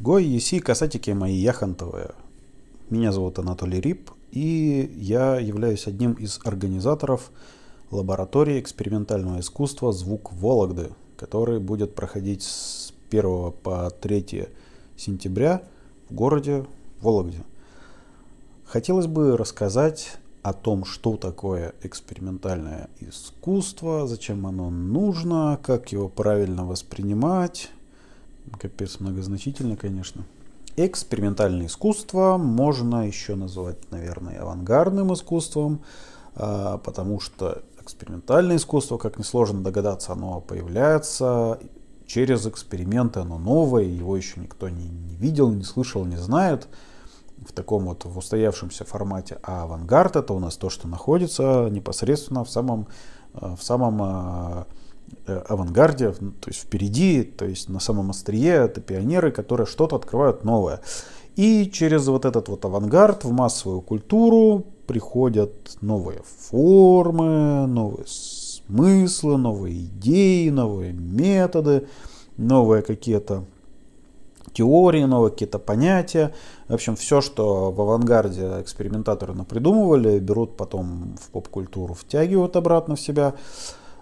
Гой, еси, касатики мои яхонтовые. Меня зовут Анатолий Рип, и я являюсь одним из организаторов лаборатории экспериментального искусства «Звук Вологды», который будет проходить с 1 по 3 сентября в городе Вологде. Хотелось бы рассказать о том, что такое экспериментальное искусство, зачем оно нужно, как его правильно воспринимать. Капец многозначительно, конечно. Экспериментальное искусство можно еще назвать, наверное, авангардным искусством, а, потому что экспериментальное искусство, как несложно догадаться, оно появляется через эксперименты, оно новое, его еще никто не, не видел, не слышал, не знает в таком вот в устоявшемся формате. А авангард это у нас то, что находится непосредственно в самом, э, в самом э, авангарде, то есть впереди, то есть на самом острие, это пионеры, которые что-то открывают новое. И через вот этот вот авангард в массовую культуру приходят новые формы, новые смыслы, новые идеи, новые методы, новые какие-то теории, новые какие-то понятия. В общем, все, что в авангарде экспериментаторы напридумывали, берут потом в поп-культуру, втягивают обратно в себя.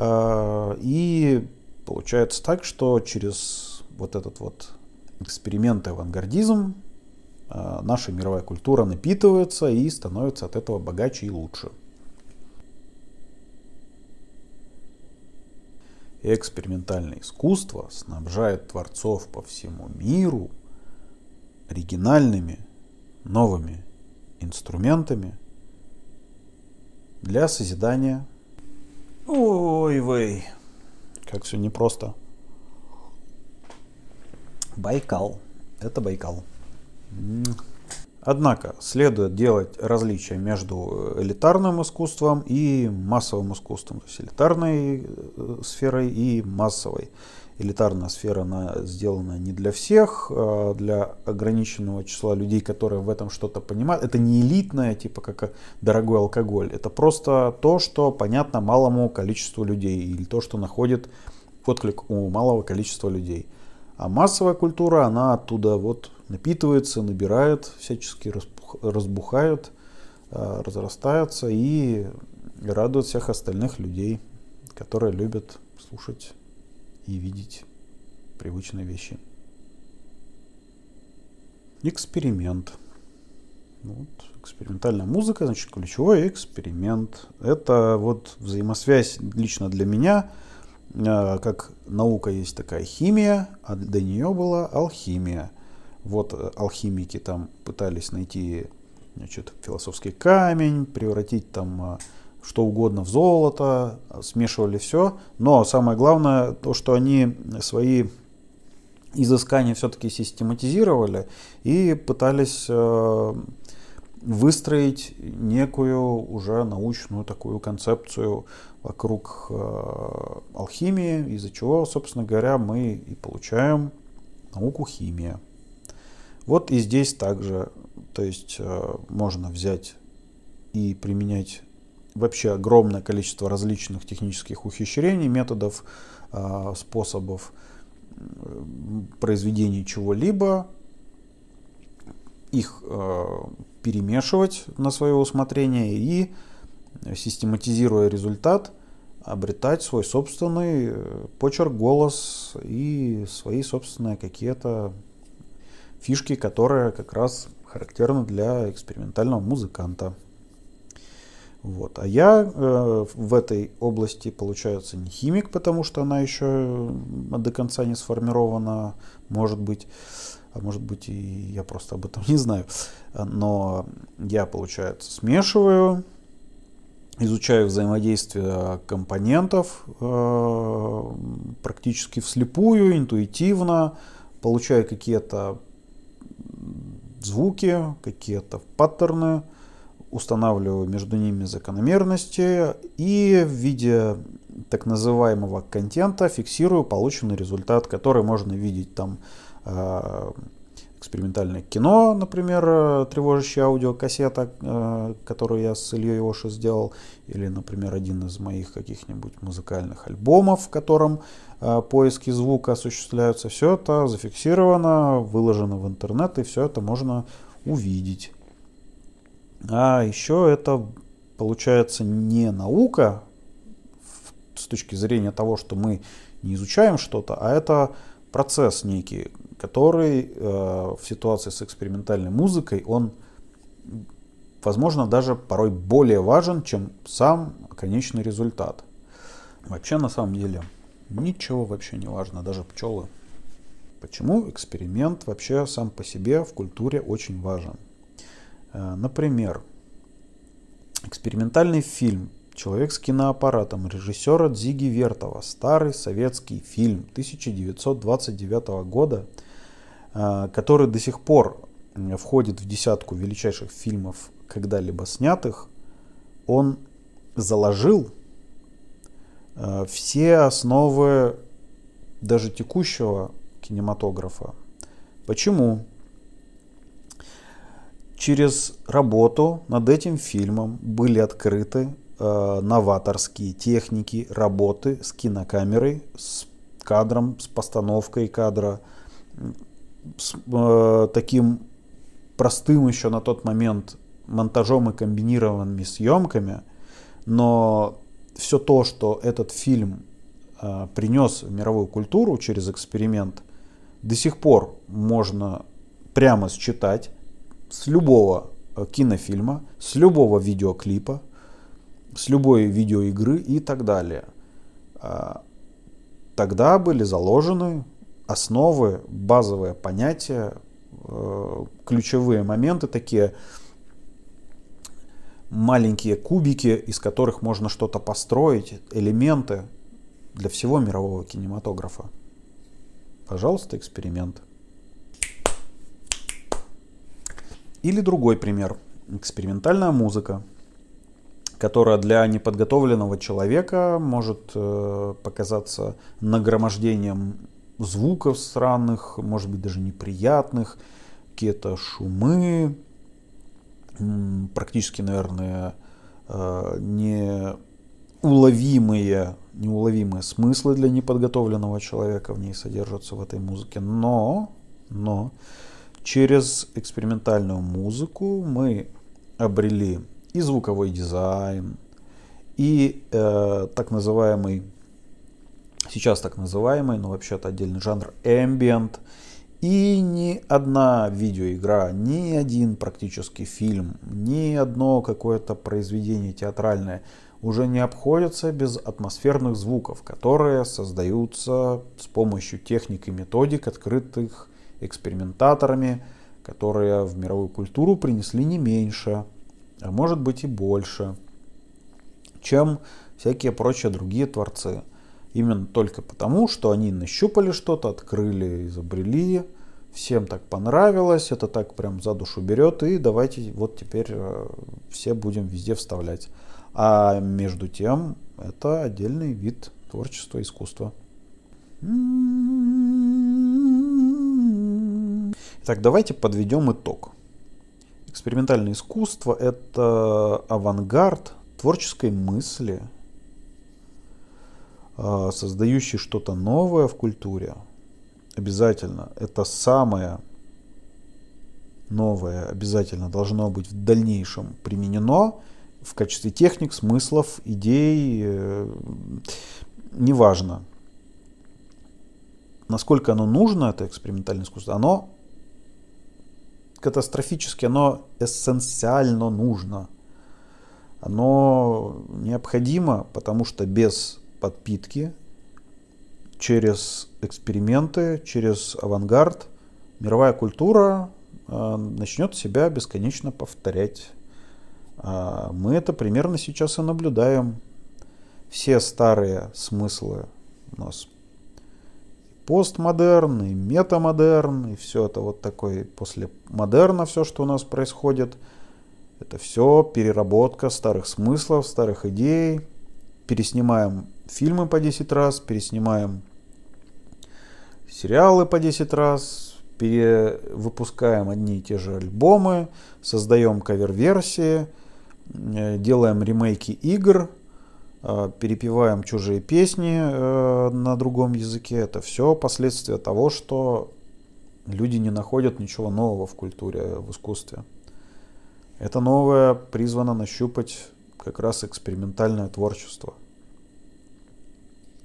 А, и получается так, что через вот этот вот эксперимент и авангардизм а, наша мировая культура напитывается и становится от этого богаче и лучше. экспериментальное искусство снабжает творцов по всему миру оригинальными новыми инструментами для созидания. Ой, вей, как все непросто. Байкал. Это Байкал. Однако следует делать различия между элитарным искусством и массовым искусством, то есть элитарной э, сферой и массовой. Элитарная сфера она сделана не для всех, а для ограниченного числа людей, которые в этом что-то понимают. Это не элитное, типа как дорогой алкоголь. Это просто то, что понятно малому количеству людей или то, что находит отклик у малого количества людей. А массовая культура, она оттуда вот напитывается, набирает, всячески разбухает, а, разрастается и радует всех остальных людей, которые любят слушать и видеть привычные вещи. Эксперимент. Вот, экспериментальная музыка, значит, ключевой эксперимент. Это вот взаимосвязь лично для меня, а, как наука есть такая химия, а до нее была алхимия. Вот э, алхимики там пытались найти значит, философский камень, превратить там э, что угодно в золото, смешивали все. Но самое главное, то, что они свои изыскания все-таки систематизировали и пытались э, выстроить некую уже научную такую концепцию вокруг алхимии, из-за чего, собственно говоря, мы и получаем науку химия. Вот и здесь также, то есть э, можно взять и применять вообще огромное количество различных технических ухищрений, методов, э, способов произведения чего-либо, их э, перемешивать на свое усмотрение и, систематизируя результат, обретать свой собственный почерк, голос и свои собственные какие-то фишки, которые как раз характерны для экспериментального музыканта. Вот. А я э, в этой области, получается, не химик, потому что она еще до конца не сформирована, может быть. А может быть, и я просто об этом не знаю. Но я, получается, смешиваю, изучаю взаимодействие компонентов э, практически вслепую, интуитивно, получаю какие-то звуки, какие-то паттерны, устанавливаю между ними закономерности и в виде так называемого контента фиксирую полученный результат, который можно видеть там э, экспериментальное кино, например, э, тревожащая аудиокассета, э, которую я с Ильей Оши сделал, или, например, один из моих каких-нибудь музыкальных альбомов, в котором э, поиски звука осуществляются. Все это зафиксировано, выложено в интернет, и все это можно увидеть. А еще это получается не наука с точки зрения того, что мы не изучаем что-то, а это процесс некий, который э, в ситуации с экспериментальной музыкой, он, возможно, даже порой более важен, чем сам конечный результат. Вообще, на самом деле, ничего вообще не важно, даже пчелы. Почему эксперимент вообще сам по себе в культуре очень важен? Э, например, экспериментальный фильм «Человек с киноаппаратом» режиссера Дзиги Вертова, старый советский фильм 1929 года, э, который до сих пор входит в десятку величайших фильмов, когда-либо снятых, он заложил э, все основы даже текущего кинематографа. Почему? Через работу над этим фильмом были открыты э, новаторские техники работы с кинокамерой, с кадром, с постановкой кадра, с э, таким простым еще на тот момент монтажом и комбинированными съемками, но все то, что этот фильм э, принес в мировую культуру через эксперимент, до сих пор можно прямо считать с любого э, кинофильма, с любого видеоклипа, с любой видеоигры и так далее. А, тогда были заложены основы, базовые понятия, э, ключевые моменты такие, маленькие кубики, из которых можно что-то построить, элементы для всего мирового кинематографа. Пожалуйста, эксперимент. Или другой пример. Экспериментальная музыка, которая для неподготовленного человека может э, показаться нагромождением звуков странных, может быть даже неприятных, какие-то шумы, практически, наверное, э, неуловимые, неуловимые смыслы для неподготовленного человека в ней содержатся в этой музыке. Но, но через экспериментальную музыку мы обрели и звуковой дизайн, и э, так называемый, сейчас так называемый, но вообще-то отдельный жанр, ambient, и ни одна видеоигра, ни один практически фильм, ни одно какое-то произведение театральное уже не обходятся без атмосферных звуков, которые создаются с помощью техник и методик, открытых экспериментаторами, которые в мировую культуру принесли не меньше, а может быть и больше, чем всякие прочие другие творцы. Именно только потому, что они нащупали что-то, открыли, изобрели, всем так понравилось, это так прям за душу берет, и давайте вот теперь э, все будем везде вставлять. А между тем, это отдельный вид творчества, искусства. Итак, давайте подведем итог. Экспериментальное искусство – это авангард творческой мысли, а, создающий что-то новое в культуре. Обязательно. Это самое новое обязательно должно быть в дальнейшем применено в качестве техник, смыслов, идей, э, неважно насколько оно нужно, это экспериментальное искусство, оно катастрофически, оно эссенциально нужно. Оно необходимо, потому что без подпитки, через эксперименты, через авангард, мировая культура э, начнет себя бесконечно повторять. А мы это примерно сейчас и наблюдаем. Все старые смыслы у нас постмодерн, и метамодерн, и все это вот такой после модерна все, что у нас происходит. Это все переработка старых смыслов, старых идей. Переснимаем фильмы по 10 раз, переснимаем сериалы по 10 раз, перевыпускаем одни и те же альбомы, создаем кавер-версии, э, делаем ремейки игр, перепеваем чужие песни э, на другом языке. Это все последствия того, что люди не находят ничего нового в культуре, в искусстве. Это новое призвано нащупать как раз экспериментальное творчество.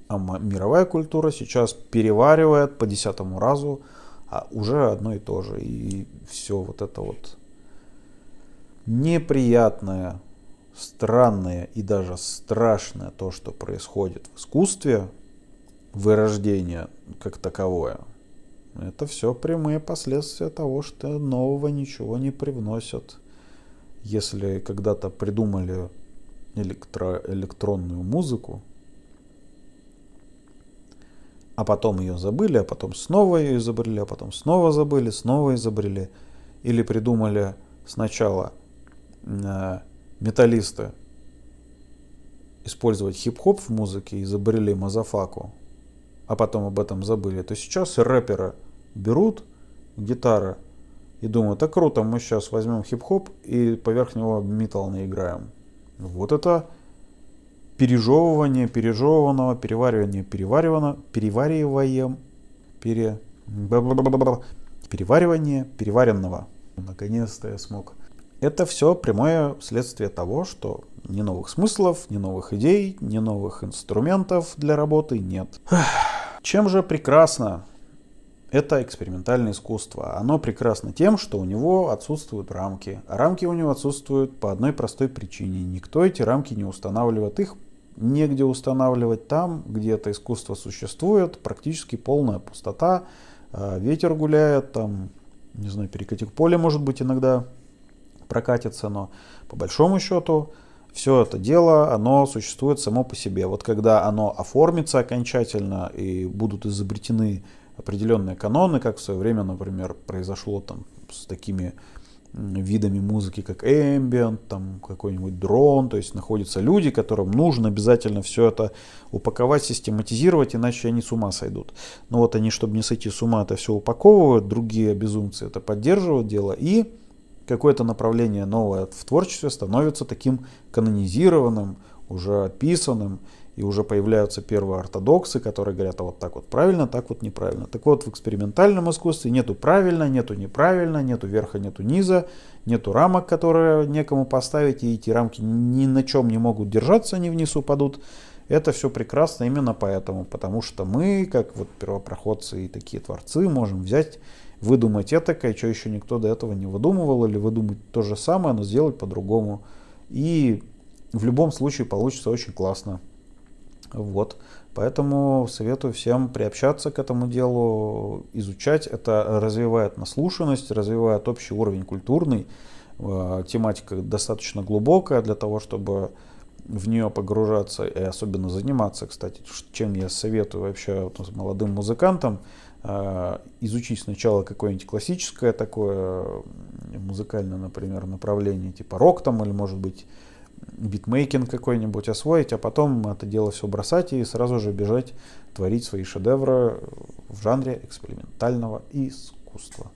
А мировая культура сейчас переваривает по десятому разу а уже одно и то же. И все вот это вот неприятное, странное и даже страшное то, что происходит в искусстве, вырождение как таковое, это все прямые последствия того, что нового ничего не привносят. Если когда-то придумали электро электронную музыку, а потом ее забыли, а потом снова ее изобрели, а потом снова забыли, снова изобрели. Или придумали сначала э, металлисты использовать хип-хоп в музыке, изобрели мазафаку, а потом об этом забыли, то сейчас рэперы берут гитары и думают, так круто, мы сейчас возьмем хип-хоп и поверх него метал наиграем. Вот это пережевывание пережеванного, переваривание переваривано, перевариваем, пере, переваривание переваренного. Наконец-то я смог. Это все прямое следствие того, что ни новых смыслов, ни новых идей, ни новых инструментов для работы нет. Чем же прекрасно это экспериментальное искусство. Оно прекрасно тем, что у него отсутствуют рамки. А рамки у него отсутствуют по одной простой причине. Никто эти рамки не устанавливает. Их негде устанавливать. Там, где это искусство существует, практически полная пустота. А, ветер гуляет, там, не знаю, перекатик поле может быть иногда прокатится, но по большому счету все это дело, оно существует само по себе. Вот когда оно оформится окончательно и будут изобретены определенные каноны, как в свое время, например, произошло там с такими видами музыки, как ambient, там какой-нибудь дрон, то есть находятся люди, которым нужно обязательно все это упаковать, систематизировать, иначе они с ума сойдут. Но вот они, чтобы не сойти с ума, это все упаковывают, другие безумцы это поддерживают дело, и какое-то направление новое в творчестве становится таким канонизированным, уже описанным, и уже появляются первые ортодоксы, которые говорят, а вот так вот правильно, так вот неправильно. Так вот, в экспериментальном искусстве нету правильно, нету неправильно, нету верха, нету низа, нету рамок, которые некому поставить, и эти рамки ни на чем не могут держаться, они вниз упадут. Это все прекрасно именно поэтому, потому что мы, как вот первопроходцы и такие творцы, можем взять, выдумать это, что еще никто до этого не выдумывал, или выдумать то же самое, но сделать по-другому. И в любом случае получится очень классно. Вот. Поэтому советую всем приобщаться к этому делу, изучать. Это развивает наслушанность, развивает общий уровень культурный. Э, тематика достаточно глубокая для того, чтобы в нее погружаться и особенно заниматься, кстати, чем я советую вообще вот, молодым музыкантам, э, изучить сначала какое-нибудь классическое такое музыкальное, например, направление, типа рок там, или может быть битмейкинг какой-нибудь освоить, а потом это дело все бросать и сразу же бежать творить свои шедевры в жанре экспериментального искусства.